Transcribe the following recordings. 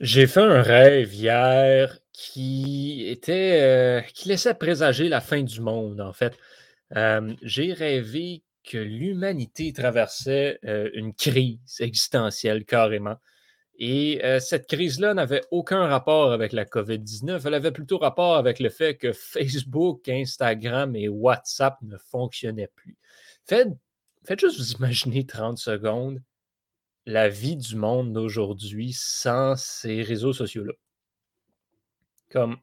J'ai fait un rêve hier qui était, euh, qui laissait présager la fin du monde, en fait. J'ai rêvé que l'humanité traversait une crise existentielle carrément. Et cette crise-là n'avait aucun rapport avec la COVID-19. Elle avait plutôt rapport avec le fait que Facebook, Instagram et WhatsApp ne fonctionnaient plus. Faites, faites juste vous imaginer 30 secondes la vie du monde d'aujourd'hui sans ces réseaux sociaux-là. Comme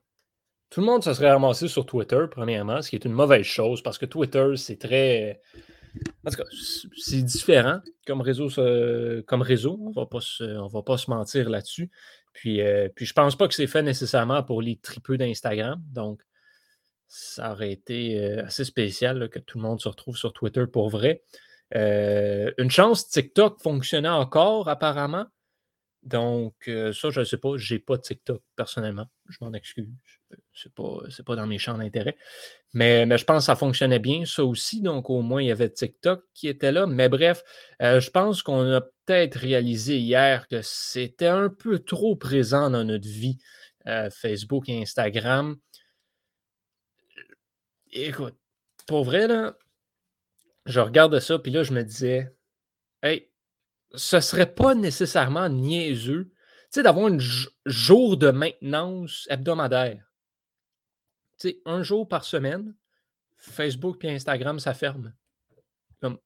tout le monde se serait ramassé sur Twitter, premièrement, ce qui est une mauvaise chose parce que Twitter, c'est très. En tout cas, c'est différent comme réseau. On ne va pas se mentir là-dessus. Puis, euh, puis je pense pas que c'est fait nécessairement pour les tripeux d'Instagram. Donc, ça aurait été euh, assez spécial que tout le monde se retrouve sur Twitter pour vrai. Euh, une chance, TikTok fonctionnait encore apparemment. Donc, euh, ça, je ne sais pas. Je n'ai pas TikTok personnellement. Je m'en excuse. Ce n'est pas, pas dans mes champs d'intérêt. Mais, mais, je pense que ça fonctionnait bien, ça aussi. Donc, au moins, il y avait TikTok qui était là. Mais bref, euh, je pense qu'on a peut-être réalisé hier que c'était un peu trop présent dans notre vie, Facebook et Instagram. Écoute, pour vrai, là, je regarde ça, puis là, je me disais, hey, ce serait pas nécessairement niaiseux, tu sais, d'avoir un jour de maintenance hebdomadaire. Tu sais, un jour par semaine, Facebook et Instagram, ça ferme. Comme,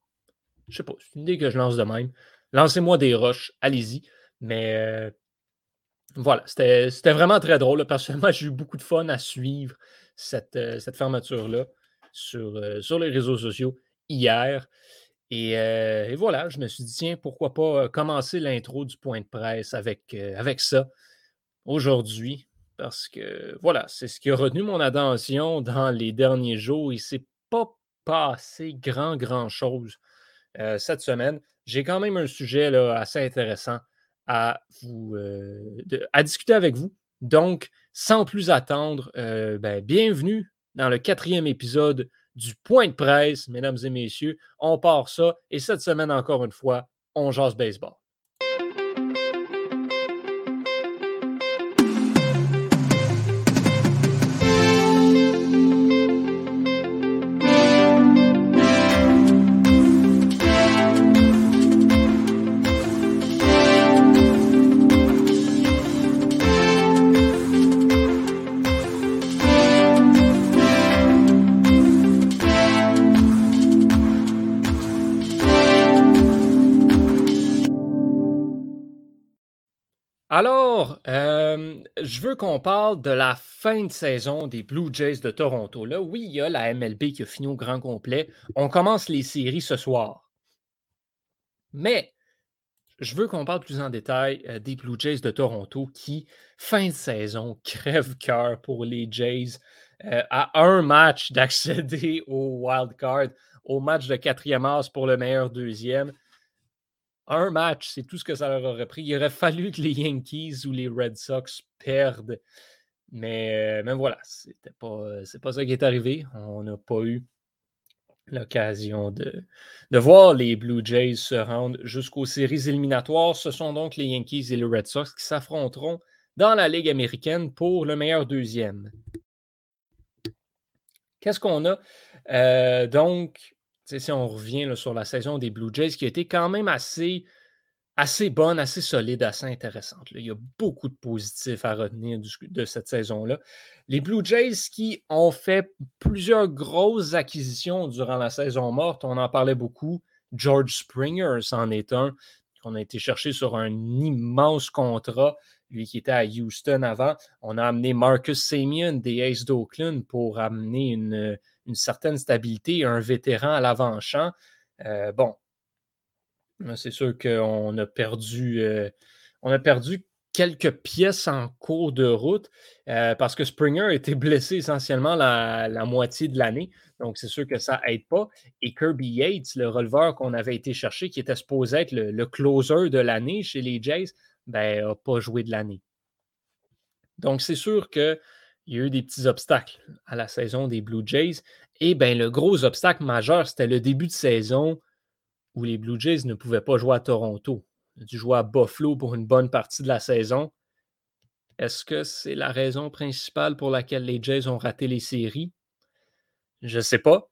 je sais pas, c'est une idée que je lance de même. Lancez-moi des roches, allez-y. Mais euh, voilà, c'était vraiment très drôle. Personnellement, j'ai eu beaucoup de fun à suivre cette, euh, cette fermeture-là sur, euh, sur les réseaux sociaux hier. Et, voilà, je me suis dit, tiens, pourquoi pas commencer l'intro du point de presse avec, avec ça aujourd'hui, parce que voilà, c'est ce qui a retenu mon attention dans les derniers jours. Il ne s'est pas passé grand, grand chose cette semaine. J'ai quand même un sujet là, assez intéressant à, vous, à discuter avec vous. Donc, sans plus attendre, ben, bienvenue dans le quatrième épisode du point de presse, mesdames et messieurs. On part ça. Et cette semaine, encore une fois, on jase baseball. Alors, euh, je veux qu'on parle de la fin de saison des Blue Jays de Toronto. Là, oui, il y a la MLB qui a fini au grand complet. On commence les séries ce soir. Mais je veux qu'on parle plus en détail euh, des Blue Jays de Toronto qui, fin de saison, crève-cœur pour les Jays euh, à un match d'accéder au wild card, au match de quatrième as pour le meilleur deuxième un match, c'est tout ce que ça leur aurait pris. Il aurait fallu que les Yankees ou les Red Sox perdent. Mais, mais voilà, c'était pas, c'est pas ça qui est arrivé. On n'a pas eu l'occasion de, de voir les Blue Jays se rendre jusqu'aux séries éliminatoires. Ce sont donc les Yankees et les Red Sox qui s'affronteront dans la Ligue américaine pour le meilleur deuxième. Qu'est-ce qu'on a? Euh, donc, si on revient sur la saison des Blue Jays, qui a été quand même assez, bonne, assez solide, assez intéressante. Il y a beaucoup de positifs à retenir de cette saison-là. Les Blue Jays qui ont fait plusieurs grosses acquisitions durant la saison morte, on en parlait beaucoup. George Springer, c'en est un, qu'on a été chercher sur un immense contrat, lui qui était à Houston avant. On a amené Marcus Samian des Aces d'Oakland pour amener une, une certaine stabilité, un vétéran à l'avant-champ. Euh, bon, c'est sûr qu'on a perdu, euh, on a perdu quelques pièces en cours de route euh, parce que Springer été blessé essentiellement la, moitié de l'année. Donc, c'est sûr que ça n'aide pas. Et Kirby Yates, le releveur qu'on avait été chercher, qui était supposé être le, closer de l'année chez les Jays, ben, n'a pas joué de l'année. Donc, c'est sûr que il y a eu des petits obstacles à la saison des Blue Jays. Et bien, le gros obstacle majeur, c'était le début de saison où les Blue Jays ne pouvaient pas jouer à Toronto. Ils ont dû jouer à Buffalo pour une bonne partie de la saison. Est-ce que c'est la raison principale pour laquelle les Jays ont raté les séries? Je ne sais pas,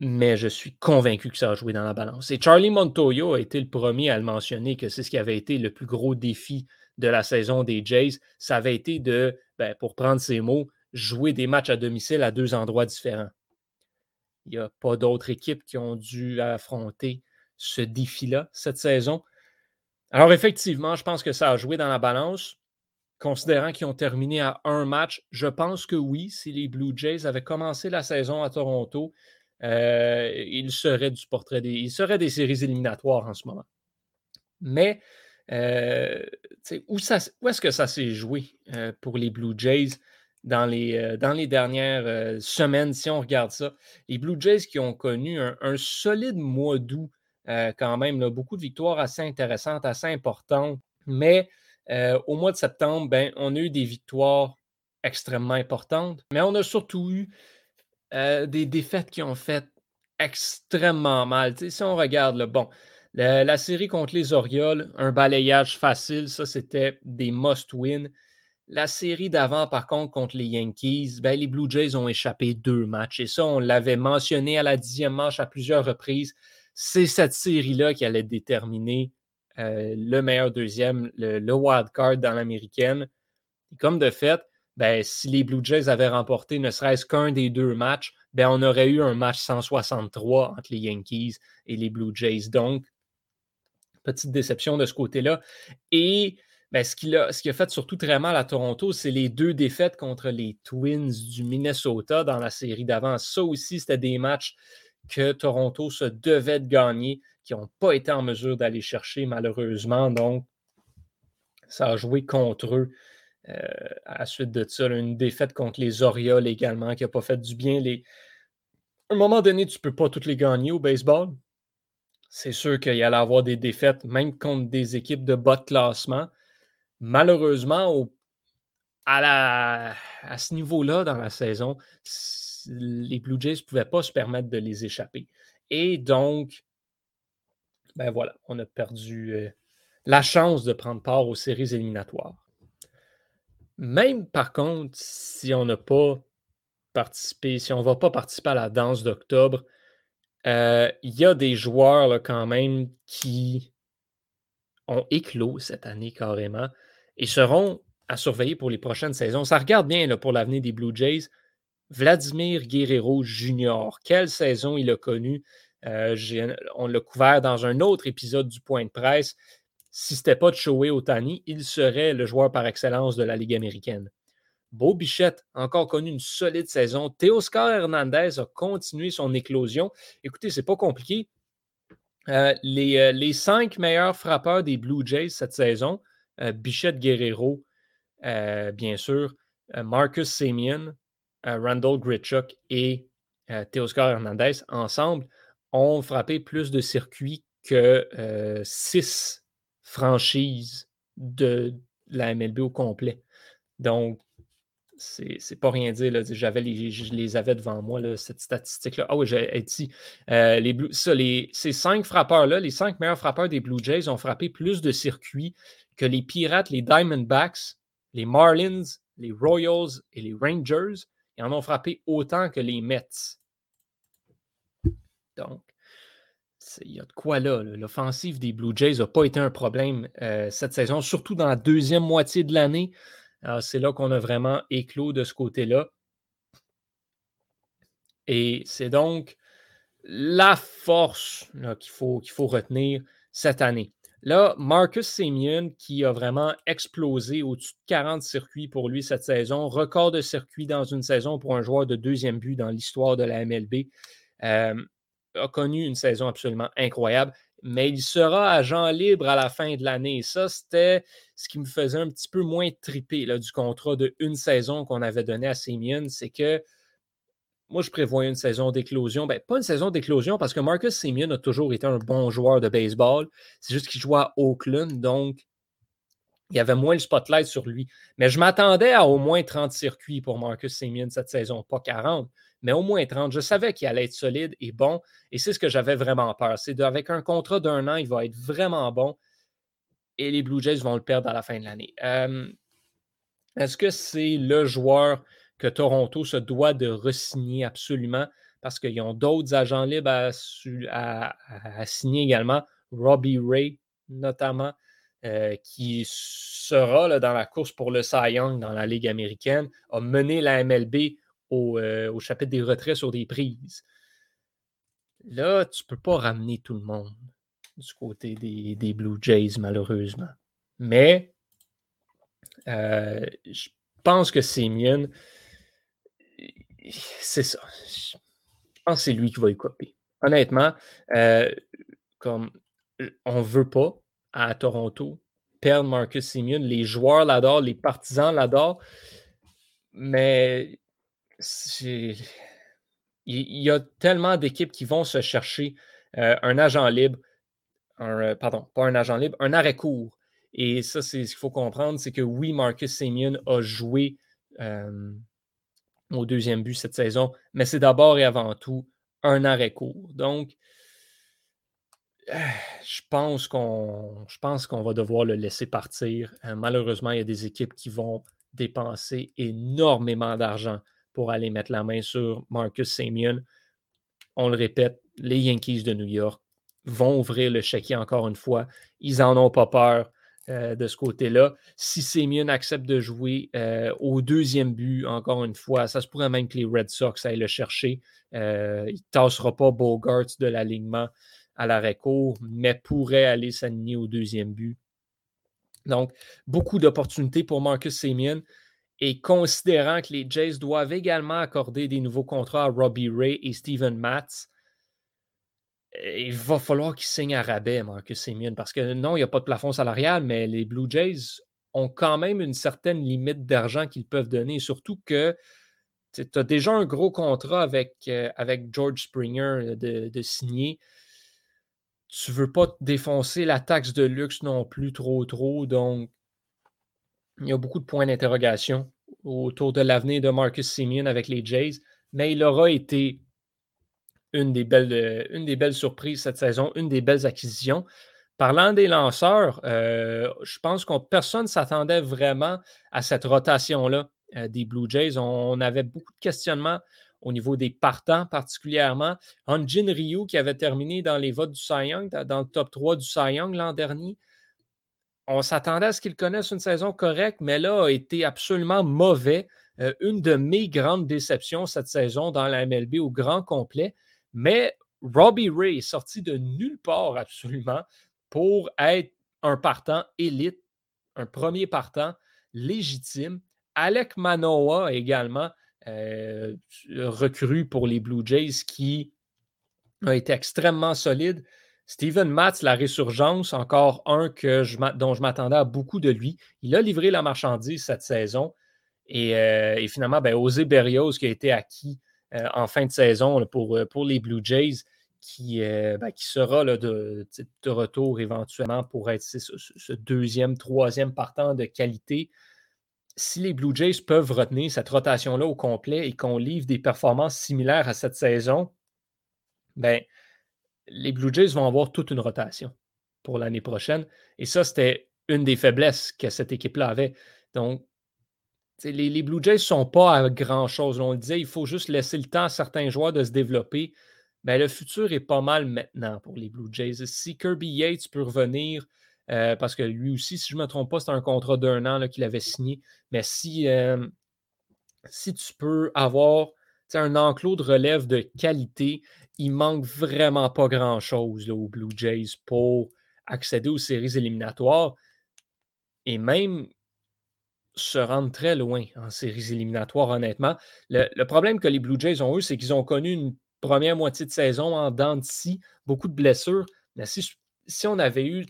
mais je suis convaincu que ça a joué dans la balance. Et Charlie Montoyo a été le premier à le mentionner que c'est ce qui avait été le plus gros défi de la saison des Jays. Ça avait été de, ben, pour prendre ses mots, jouer des matchs à domicile à deux endroits différents. Il n'y a pas d'autres équipes qui ont dû affronter ce défi-là cette saison. Alors effectivement, je pense que ça a joué dans la balance. Considérant qu'ils ont terminé à un match, je pense que oui, si les Blue Jays avaient commencé la saison à Toronto, euh, ils seraient du portrait des, ils seraient des séries éliminatoires en ce moment. Mais euh, où, où est-ce que ça s'est joué euh, pour les Blue Jays dans les, dans les dernières semaines, si on regarde ça? Les Blue Jays qui ont connu un, solide mois d'août quand même, beaucoup de victoires assez intéressantes, assez importantes, mais au mois de septembre, ben, on a eu des victoires extrêmement importantes, mais on a surtout eu des défaites qui ont fait extrêmement mal. si on regarde, le bon, la, série contre les Orioles, un balayage facile, ça c'était des must-win. La série d'avant, par contre, contre les Yankees, ben, les Blue Jays ont échappé deux matchs. Et ça, on l'avait mentionné à la dixième manche à plusieurs reprises. C'est cette série-là qui allait déterminer le meilleur deuxième, le, le wild card dans l'américaine. Comme de fait, ben, si les Blue Jays avaient remporté ne serait-ce qu'un des deux matchs, ben, on aurait eu un match 163 entre les Yankees et les Blue Jays. Donc, petite déception de ce côté-là. Et ben, ce, qui a, ce qui a fait surtout très mal à Toronto, c'est les deux défaites contre les Twins du Minnesota dans la série d'avant. Ça aussi, c'était des matchs que Toronto se devait de gagner, qui n'ont pas été en mesure d'aller chercher malheureusement. Donc, ça a joué contre eux à la suite de ça, une défaite contre les Orioles également, qui n'a pas fait du bien. Les... À un moment donné, tu ne peux pas toutes les gagner au baseball. C'est sûr qu'il y allait avoir des défaites, même contre des équipes de bas de classement. Malheureusement, à, la... à ce niveau-là dans la saison, les Blue Jays ne pouvaient pas se permettre de les échapper. Et donc, ben voilà, on a perdu euh, la chance de prendre part aux séries éliminatoires. Même par contre, si on n'a pas participé, si on ne va pas participer à la danse d'octobre, euh, il y a des joueurs quand même qui ont éclos cette année carrément et seront à surveiller pour les prochaines saisons. Ça regarde bien pour l'avenir des Blue Jays. Vladimir Guerrero Jr., quelle saison il a connue? Euh, on l'a couvert dans un autre épisode du Point de presse si ce n'était pas Shohei Otani, il serait le joueur par excellence de la Ligue américaine. Beau Bichette, encore connu une solide saison. Teoscar Hernandez a continué son éclosion. Écoutez, c'est pas compliqué. Euh, euh, les, cinq meilleurs frappeurs des Blue Jays cette saison, euh, Bichette Guerrero, bien sûr, Marcus Semien, Randall Gritchuk et Teoscar Hernandez, ensemble, ont frappé plus de circuits que six franchise de la MLB au complet. Donc, c'est pas rien dire. J'avais les, je les avais devant moi, là, cette statistique-là. Ah oui, j'ai dit. Euh, ces cinq frappeurs-là, les cinq meilleurs frappeurs des Blue Jays ont frappé plus de circuits que les Pirates, les Diamondbacks, les Marlins, les Royals et les Rangers. Ils en ont frappé autant que les Mets. Donc, il y a de quoi là. L'offensive des Blue Jays n'a pas été un problème euh, cette saison, surtout dans la deuxième moitié de l'année. C'est là qu'on a vraiment éclos de ce côté-là. Et c'est donc la force qu'il faut, faut retenir cette année. Là, Marcus Semien, qui a vraiment explosé au-dessus de 40 circuits pour lui cette saison, record de circuits dans une saison pour un joueur de deuxième but dans l'histoire de la MLB. Euh, a connu une saison absolument incroyable, mais il sera agent libre à la fin de l'année. Ça, c'était ce qui me faisait un petit peu moins triper là, du contrat de une saison qu'on avait donné à Simeon, c'est que moi, je prévois une saison d'éclosion. Ben, pas une saison d'éclosion parce que Marcus Simeon a toujours été un bon joueur de baseball. C'est juste qu'il jouait à Oakland, donc il y avait moins le spotlight sur lui. Mais je m'attendais à au moins 30 circuits pour Marcus Simeon cette saison, pas 40 mais au moins 30. Je savais qu'il allait être solide et bon, et c'est ce que j'avais vraiment peur. C'est qu'avec un contrat d'un an, il va être vraiment bon, et les Blue Jays vont le perdre à la fin de l'année. Euh, Est-ce que c'est le joueur que Toronto se doit de re-signer? Absolument parce qu'ils ont d'autres agents libres à, signer également? Robbie Ray, notamment, euh, qui sera dans la course pour le Cy dans la Ligue américaine, a mené la MLB euh, au, chapitre des retraits sur des prises. Là, tu ne peux pas ramener tout le monde du côté des, Blue Jays, malheureusement. Mais euh, je pense que Simeon, c'est ça. Je pense que c'est lui qui va y. Honnêtement, euh, comme on ne veut pas à Toronto perdre Marcus Simeon. Les joueurs l'adorent, les partisans l'adorent. Mais il y a tellement d'équipes qui vont se chercher euh, un agent libre, un, pardon, pas un agent libre, un arrêt court et ça, c'est ce qu'il faut comprendre, c'est que oui, Marcus Simeon a joué euh, au deuxième but cette saison, mais c'est d'abord et avant tout un arrêt court. Donc, je pense qu'on je pense qu'on va devoir le laisser partir. Euh, malheureusement, il y a des équipes qui vont dépenser énormément d'argent pour aller mettre la main sur Marcus Simeon. On le répète, les Yankees de New York vont ouvrir le chéquier encore une fois. Ils n'en ont pas peur. Euh, de ce côté-là. Si Semyon accepte de jouer euh, au deuxième but, encore une fois, ça se pourrait même que les Red Sox aillent le chercher. Euh, il ne tassera pas Bogart de l'alignement à l'arrêt court, mais pourrait aller s'aligner au deuxième but. Donc, beaucoup d'opportunités pour Marcus Semyon. Et considérant que les Jays doivent également accorder des nouveaux contrats à Robbie Ray et Steven Matz, il va falloir qu'il signe à rabais, Marcus Semien, parce que non, il n'y a pas de plafond salarial, mais les Blue Jays ont quand même une certaine limite d'argent qu'ils peuvent donner, surtout que tu as déjà un gros contrat avec, euh, avec George Springer de, signer. Tu ne veux pas défoncer la taxe de luxe non plus trop, trop. Donc, il y a beaucoup de points d'interrogation autour de l'avenir de Marcus Simeon avec les Jays, mais il aura été une des belles, euh, une des belles surprises cette saison, une des belles acquisitions. Parlant des lanceurs, euh, je pense que personne ne s'attendait vraiment à cette rotation-là euh, des Blue Jays. On, avait beaucoup de questionnements au niveau des partants particulièrement. Hanjin Ryu, qui avait terminé dans les votes du Cy Young, dans le top 3 du Cy Young l'an dernier, on s'attendait à ce qu'il connaisse une saison correcte, mais là, a été absolument mauvais. une de mes grandes déceptions cette saison dans la MLB au grand complet. Mais Robbie Ray est sorti de nulle part absolument pour être un partant élite, un premier partant légitime. Alec Manoa également, euh, recru pour les Blue Jays, qui a été extrêmement solide. Steven Matz, la résurgence, encore un que je, dont je m'attendais à beaucoup de lui. Il a livré la marchandise cette saison. Et, euh, finalement, ben, Berrios, qui a été acquis euh, en fin de saison pour, euh, les Blue Jays, qui, ben, qui sera là, de, de, retour éventuellement pour être ce, deuxième, troisième partant de qualité. Si les Blue Jays peuvent retenir cette rotation-là au complet et qu'on livre des performances similaires à cette saison, ben, les Blue Jays vont avoir toute une rotation pour l'année prochaine. Et ça, c'était une des faiblesses que cette équipe-là avait. Donc, les, Blue Jays ne sont pas à grand-chose. On le disait, il faut juste laisser le temps à certains joueurs de se développer. Mais le futur est pas mal maintenant pour les Blue Jays. Si Kirby Yates peut revenir, euh, parce que lui aussi, si je ne me trompe pas, c'est un contrat d'un an qu'il avait signé. Mais si, euh, si tu peux avoir un enclos de relève de qualité, il manque vraiment pas grand-chose aux Blue Jays pour accéder aux séries éliminatoires. Et même se rendre très loin en séries éliminatoires, honnêtement. Le, problème que les Blue Jays ont eu, c'est qu'ils ont connu une première moitié de saison en dents de scie, beaucoup de blessures. Mais si, on avait eu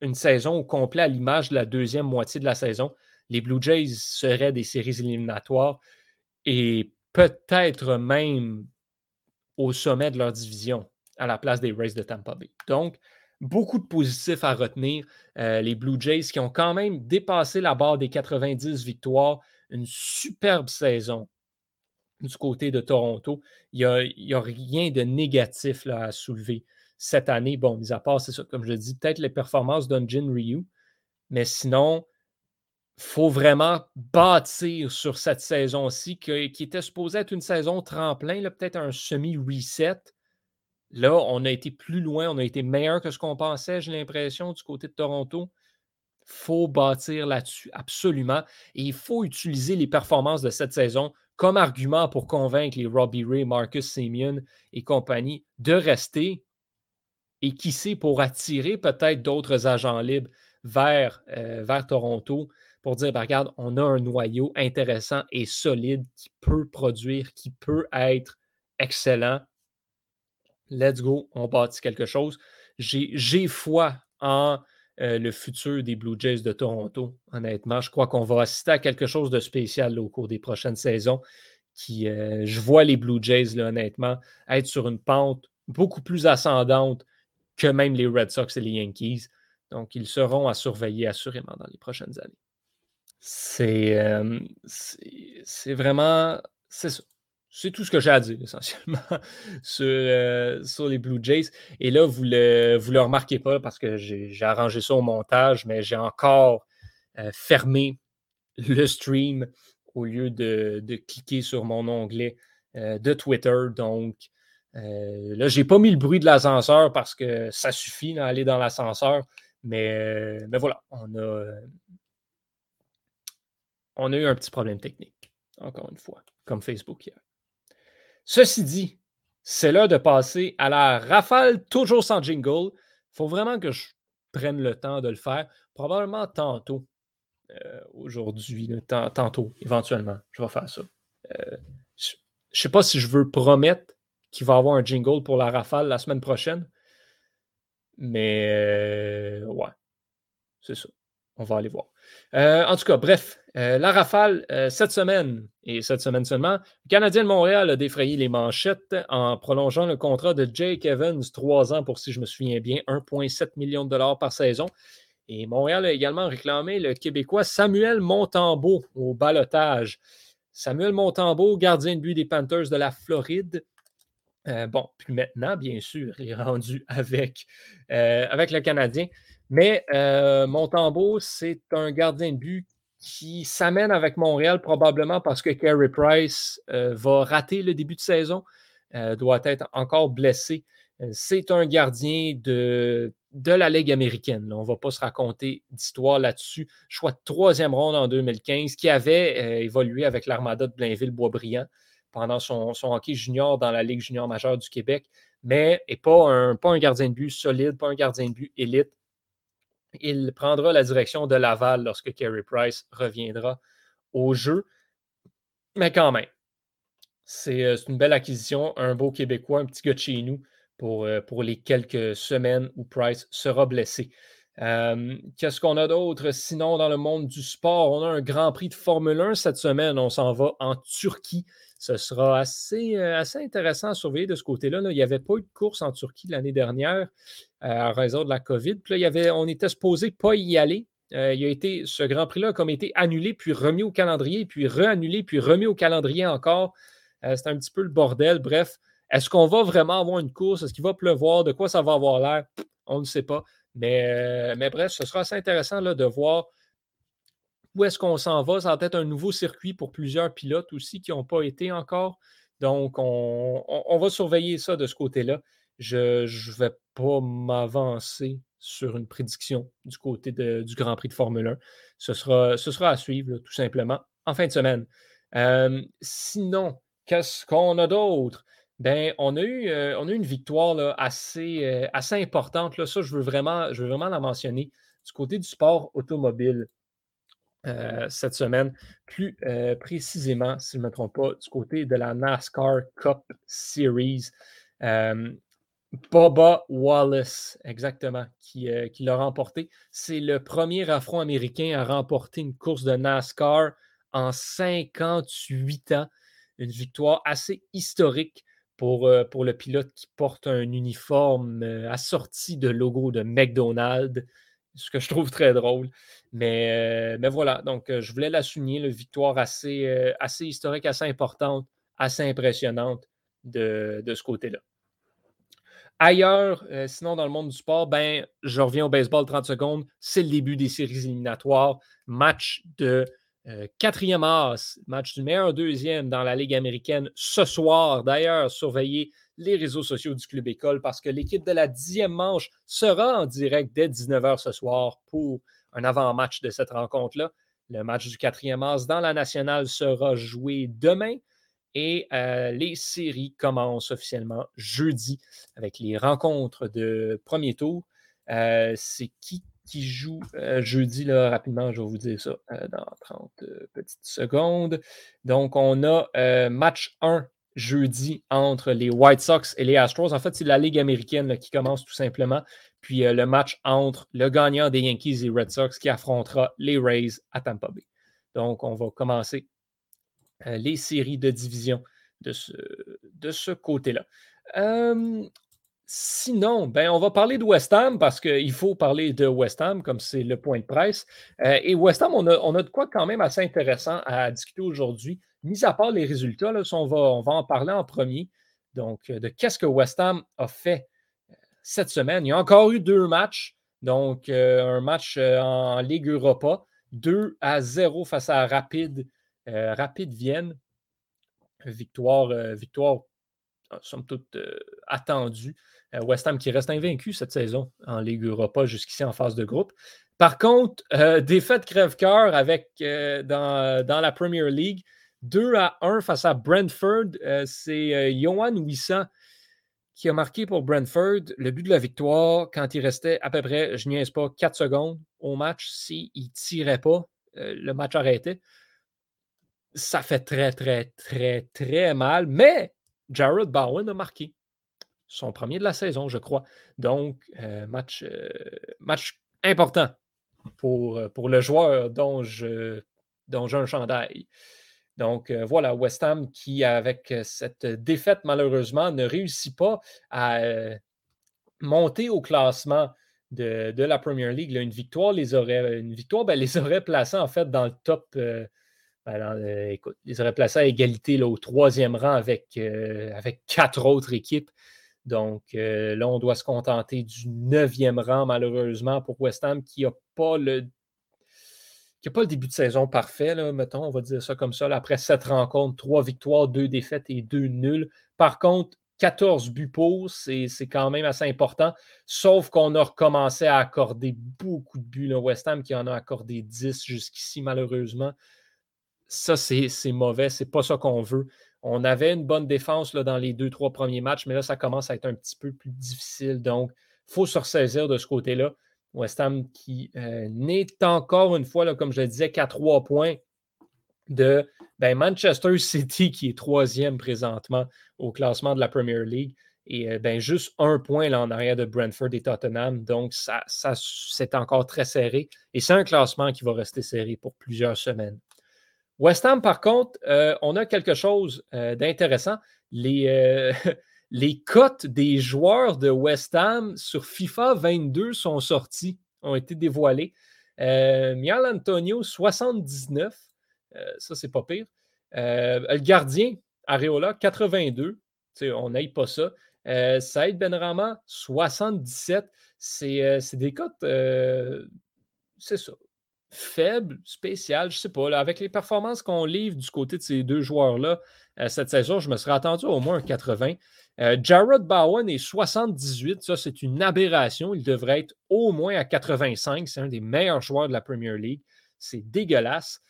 une saison au complet à l'image de la deuxième moitié de la saison, les Blue Jays seraient des séries éliminatoires et peut-être même au sommet de leur division à la place des Rays de Tampa Bay. Donc, beaucoup de positifs à retenir. Euh, les Blue Jays qui ont quand même dépassé la barre des 90 victoires, une superbe saison du côté de Toronto. Il n'y a, rien de négatif à soulever cette année. Bon, mis à part, c'est ça, comme je dis, peut-être les performances d'Unjin Ryu, mais sinon, faut vraiment bâtir sur cette saison-ci, qui était supposée être une saison tremplin, peut-être un semi-reset. Là, on a été plus loin, on a été meilleur que ce qu'on pensait, j'ai l'impression, du côté de Toronto. Il faut bâtir là-dessus, absolument. Et il faut utiliser les performances de cette saison comme argument pour convaincre les Robbie Ray, Marcus Simeon et compagnie de rester et qui sait pour attirer peut-être d'autres agents libres vers, euh, vers Toronto pour dire ben, regarde, on a un noyau intéressant et solide qui peut produire, qui peut être excellent. Let's go, on bâtit quelque chose. J'ai foi en euh, le futur des Blue Jays de Toronto, honnêtement. Je crois qu'on va assister à quelque chose de spécial au cours des prochaines saisons. Qui, euh, je vois les Blue Jays, honnêtement, être sur une pente beaucoup plus ascendante que même les Red Sox et les Yankees. Donc, ils seront à surveiller assurément dans les prochaines années. C'est euh, vraiment. C'est ça. C'est tout ce que j'ai à dire essentiellement sur, euh, sur, les Blue Jays. Et là, vous ne le, vous le remarquez pas parce que j'ai arrangé ça au montage, mais j'ai encore euh, fermé le stream au lieu de, de cliquer sur mon onglet de Twitter. Donc, là, je n'ai pas mis le bruit de l'ascenseur parce que ça suffit d'aller dans l'ascenseur. Mais, mais voilà, on a, on a eu un petit problème technique, encore une fois, comme Facebook hier. Ceci dit, c'est l'heure de passer à la rafale toujours sans jingle. Il faut vraiment que je prenne le temps de le faire, probablement tantôt. Euh, aujourd'hui, tantôt, éventuellement, je vais faire ça. Euh, je ne sais pas si je veux promettre qu'il va y avoir un jingle pour la rafale la semaine prochaine, mais euh, ouais, c'est ça. On va aller voir. En tout cas, bref, euh, la rafale, euh, cette semaine, et cette semaine seulement, le Canadien de Montréal a défrayé les manchettes en prolongeant le contrat de Jake Evans, trois ans pour, si je me souviens bien, 1,7 million de dollars par saison. Et Montréal a également réclamé le Québécois Samuel Montembeau au balotage. Samuel Montembeau, gardien de but des Panthers de la Floride. bon, puis maintenant, bien sûr, il est rendu avec, avec le Canadien. Mais euh, Montembeau, c'est un gardien de but qui s'amène avec Montréal probablement parce que Carey Price euh, va rater le début de saison, euh, doit être encore blessé. C'est un gardien de, de la Ligue américaine. On ne va pas se raconter d'histoire là-dessus. Choix de troisième ronde en 2015, qui avait évolué avec l'Armada de Blainville-Boisbriand pendant son, son, hockey junior dans la Ligue junior majeure du Québec, mais n'est pas un, pas un gardien de but solide, pas un gardien de but élite. Il prendra la direction de Laval lorsque Kerry Price reviendra au jeu. Mais quand même, c'est euh, une belle acquisition, un beau Québécois, un petit gars de chez nous pour, euh, les quelques semaines où Price sera blessé. Euh, qu'est-ce qu'on a d'autre sinon dans le monde du sport? On a un Grand Prix de Formule 1 cette semaine. On s'en va en Turquie. Ce sera assez, assez intéressant à surveiller de ce côté-là. Il n'y avait pas eu de course en Turquie l'année dernière. Euh, à raison de la COVID. Puis là, il y avait, on était supposé pas y aller. Euh, il a été, ce Grand Prix-là a été annulé, puis remis au calendrier, puis re-annulé, puis remis au calendrier encore. Euh, c'est un petit peu le bordel. Bref, est-ce qu'on va vraiment avoir une course? Est-ce qu'il va pleuvoir? De quoi ça va avoir l'air? On ne sait pas. Mais, bref, ce sera assez intéressant de voir où est-ce qu'on s'en va? Ça va être un nouveau circuit pour plusieurs pilotes aussi qui n'ont pas été encore. Donc, on, va surveiller ça de ce côté-là. Je ne vais pas m'avancer sur une prédiction du côté du Grand Prix de Formule 1. Ce sera, à suivre, tout simplement, en fin de semaine. sinon, qu'est-ce qu'on a d'autre? Ben, on a eu, euh, une victoire assez, euh, assez importante. Ça, je veux vraiment la mentionner. Du côté du sport automobile, euh, cette semaine, plus précisément, si je ne me trompe pas, du côté de la NASCAR Cup Series. Boba Wallace, exactement, euh, qui, l'a remporté. C'est le premier afro-américain à remporter une course de NASCAR en 58 ans. Une victoire assez historique pour, euh, le pilote qui porte un uniforme euh, assorti de logo de McDonald's, ce que je trouve très drôle. Mais, mais voilà, donc je voulais la souligner, une victoire assez, assez historique, assez importante, assez impressionnante de, de ce côté-là. Ailleurs, sinon dans le monde du sport, ben, je reviens au baseball 30 secondes. C'est le début des séries éliminatoires. Match de quatrième as, match du meilleur deuxième dans la Ligue américaine ce soir. D'ailleurs, surveillez les réseaux sociaux du Club École parce que l'équipe de la dixième manche sera en direct dès 19h ce soir pour un avant-match de cette rencontre-là. Le match du quatrième as dans la nationale sera joué demain. Et euh, les séries commencent officiellement jeudi avec les rencontres de premier tour. Euh, c'est qui qui joue euh, jeudi, là, rapidement, je vais vous dire ça dans 30 petites secondes. Donc, on a match 1 jeudi entre les White Sox et les Astros. En fait, c'est la Ligue américaine qui commence tout simplement. Puis le match entre le gagnant des Yankees et Red Sox qui affrontera les Rays à Tampa Bay. Donc, on va commencer euh, les séries de division de ce, de ce côté-là. sinon, ben, on va parler de West Ham parce qu'il faut parler de West Ham comme c'est le point de presse. Euh, et West Ham, on a, on a, de quoi quand même assez intéressant à discuter aujourd'hui. Mis à part les résultats, on, va, en parler en premier. Donc, de qu'est-ce que West Ham a fait euh, cette semaine. Il y a encore eu deux matchs. Donc, un match en Ligue Europa, 2 à 0 face à Rapide euh, Rapide Vienne, victoire, euh, victoire somme toute euh, attendue. West Ham qui reste invaincu cette saison en Ligue Europa jusqu'ici en phase de groupe. Par contre, défaite crève-cœur avec dans, dans, la Premier League. 2 à 1 face à Brentford. C'est Johan Wissa qui a marqué pour Brentford le but de la victoire quand il restait à peu près, je niaise pas, 4 secondes au match. S'il ne tirait pas, le match arrêtait ça fait très, très, très, très mal. Mais Jared Bowen a marqué son premier de la saison, je crois. Donc, euh, match, euh, important pour, euh, le joueur dont dont j'ai un chandail. Donc voilà, West Ham qui, avec cette défaite, malheureusement, ne réussit pas à monter au classement de, la Premier League. une victoire les aurait, une victoire, ben, les aurait placés en fait dans le top ben, euh, écoute, ils auraient placé à égalité au troisième rang avec, euh, avec quatre autres équipes. Donc euh, là, on doit se contenter du neuvième rang, malheureusement, pour West Ham, qui n'a pas le pas le début de saison parfait, là, mettons, on va dire ça comme ça. après sept rencontres, trois victoires, deux défaites et deux nuls. Par contre, 14 buts pour, c'est quand même assez important. Sauf qu'on a recommencé à accorder beaucoup de buts. Là. West Ham qui en a accordé 10 jusqu'ici, malheureusement ça, c'est mauvais. C'est pas ça qu'on veut. On avait une bonne défense là, dans les deux, trois premiers matchs, mais là, ça commence à être un petit peu plus difficile. Donc, il faut se ressaisir de ce côté-là. West Ham qui euh, n'est encore une fois, comme je le disais, qu'à trois points de ben, Manchester City, qui est troisième présentement au classement de la Premier League. Et euh, ben, juste un point là, en arrière de Brentford et Tottenham. Donc, ça, ça c'est encore très serré. Et c'est un classement qui va rester serré pour plusieurs semaines. West Ham, par contre, euh, on a quelque chose d'intéressant. Les, les cotes des joueurs de West Ham sur FIFA 22 sont sortis, ont été dévoilées. Mial Antonio, 79. ça, c'est pas pire. le gardien, Areola, 82. on n'aille pas ça. Saïd Benrama, 77. C'est des cotes, c'est ça faible, spécial, je sais pas. avec les performances qu'on livre du côté de ces deux joueurs-là euh, cette saison, je me serais attendu au moins un 80. Euh, Jared Bowen est 78. Ça, c'est une aberration. Il devrait être au moins à 85. C'est un des meilleurs joueurs de la Premier League. C'est dégueulasse.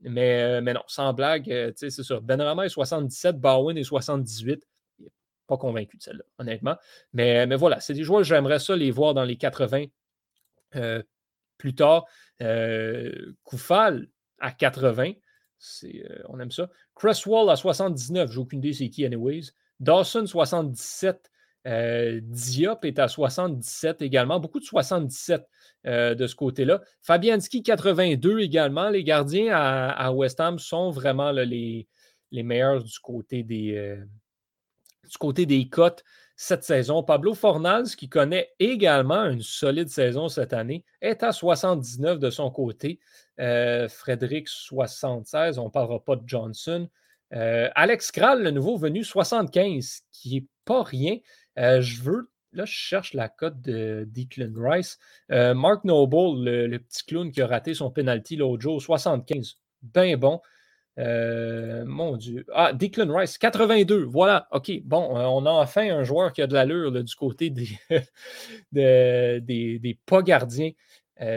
Mais, euh, non, sans blague, c'est sûr. Benrama est 77, Bowen est 78 pas convaincu de celle-là, honnêtement. Mais, mais voilà, c'est des joueurs, j'aimerais ça les voir dans les 80 plus tard. Euh, Koufal à 80. Euh, on aime ça. Cresswell à 79. J'ai aucune idée c'est qui, anyways. Dawson, 77. Euh, Diop est à 77 également. Beaucoup de 77 de ce côté-là. Fabianski, 82 également. Les gardiens à, West Ham sont vraiment les, meilleurs du côté des, du côté des cotes cette saison. Pablo Fornals, qui connaît également une solide saison cette année, est à 79 de son côté. Euh, Frédéric, 76. On ne parlera pas de Johnson. Euh, Alex Kral, le nouveau venu, 75, qui n'est pas rien. Euh, je veux là, je cherche la cote de Declan Rice. Euh, Mark Noble, le, petit clown qui a raté son penalty l'autre jour, 75. Ben bon. Mon Dieu. Ah, Declan Rice, 82. Voilà. OK. Bon, on a enfin un joueur qui a de l'allure du côté des, des, pas gardiens.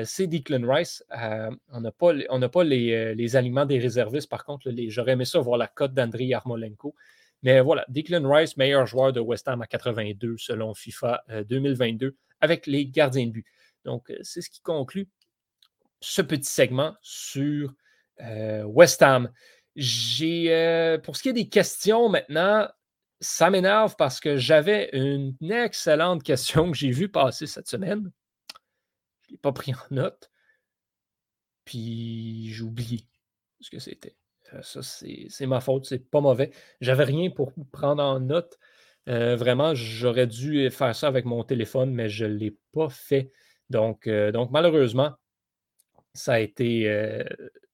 C'est Declan Rice. on n'a pas, pas les, aliments des réservistes, par contre. J'aurais aimé ça voir la cote d'André Yarmolenko. Mais voilà, Declan Rice, meilleur joueur de West Ham à 82 selon FIFA 2022 euh, avec les gardiens de but. Donc, euh, c'est ce qui conclut ce petit segment sur euh, West Ham. J'ai, pour ce qui est des questions maintenant, ça m'énerve parce que j'avais une excellente question que j'ai vue passer cette semaine. L'ai pas pris en note. Puis j'ai oublié ce que c'était. Euh, ça, c'est ma faute, c'est pas mauvais. J'avais rien pour prendre en note. Euh, vraiment, j'aurais dû faire ça avec mon téléphone, mais je ne l'ai pas fait. Donc, euh, donc malheureusement, ça a été,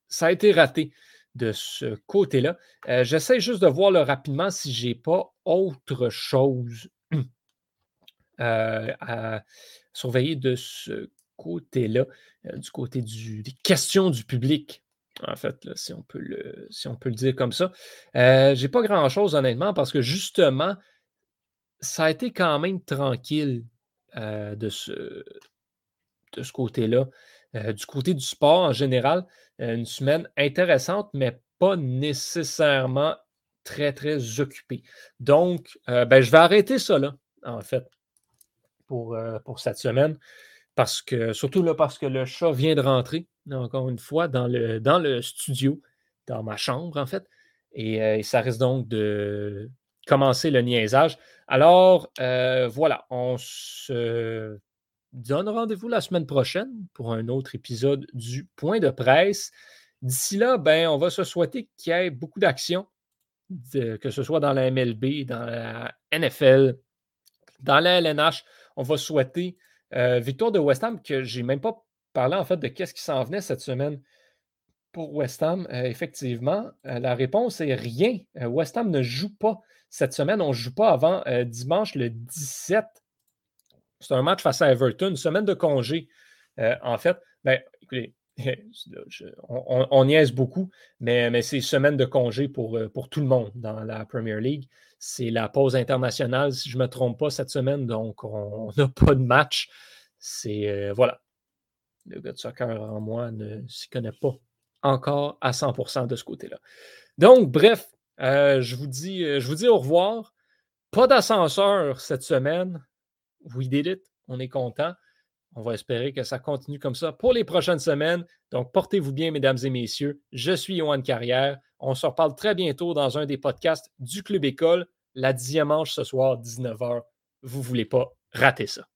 ça a été raté de ce côté-là. J'essaie juste de voir rapidement si je n'ai pas autre chose à surveiller de ce côté-là, du côté des questions du public en fait, si, on peut le, dire comme ça. Euh, j'ai pas grand-chose, honnêtement, parce que justement, ça a été quand même tranquille euh, de ce, côté-là. Euh, du côté du sport en général, une semaine intéressante, mais pas nécessairement très, très occupée. Donc, ben, je vais arrêter ça là, en fait, pour cette semaine. Parce que, surtout là, parce que le chat vient de rentrer encore une fois, dans le, dans le studio, dans ma chambre, en fait. Et, euh, ça risque donc de commencer le niaisage. Alors, euh, voilà, on se donne rendez-vous la semaine prochaine pour un autre épisode du Point de presse. D'ici là, ben, on va se souhaiter qu'il y ait beaucoup d'actions, que ce soit dans la MLB, dans la NFL, dans la LNH. On va souhaiter euh, victoire de West Ham que je n'ai même pas parler en fait de qu'est-ce qui s'en venait cette semaine pour West Ham, euh, effectivement, euh, la réponse est rien. West Ham ne joue pas cette semaine. On ne joue pas avant dimanche le 17. C'est un match face à Everton, une semaine de congé. en fait, ben, on, on, niaise beaucoup, mais, c'est semaine de congé pour, pour tout le monde dans la Premier League. C'est la pause internationale, si je ne me trompe pas, cette semaine, donc on n'a pas de match. C'est voilà, le gars de soccer en moi ne s'y connaît pas encore à 100% de ce côté-là. Donc, bref, euh, je, vous dis, euh, je vous dis au revoir. Pas d'ascenseur cette semaine. We did it. On est content. On va espérer que ça continue comme ça pour les prochaines semaines. Donc, portez-vous bien, mesdames et messieurs. Je suis Yohan Carrière. On se reparle très bientôt dans un des podcasts du Club École, la dimanche ce soir, 19h. Vous ne voulez pas rater ça.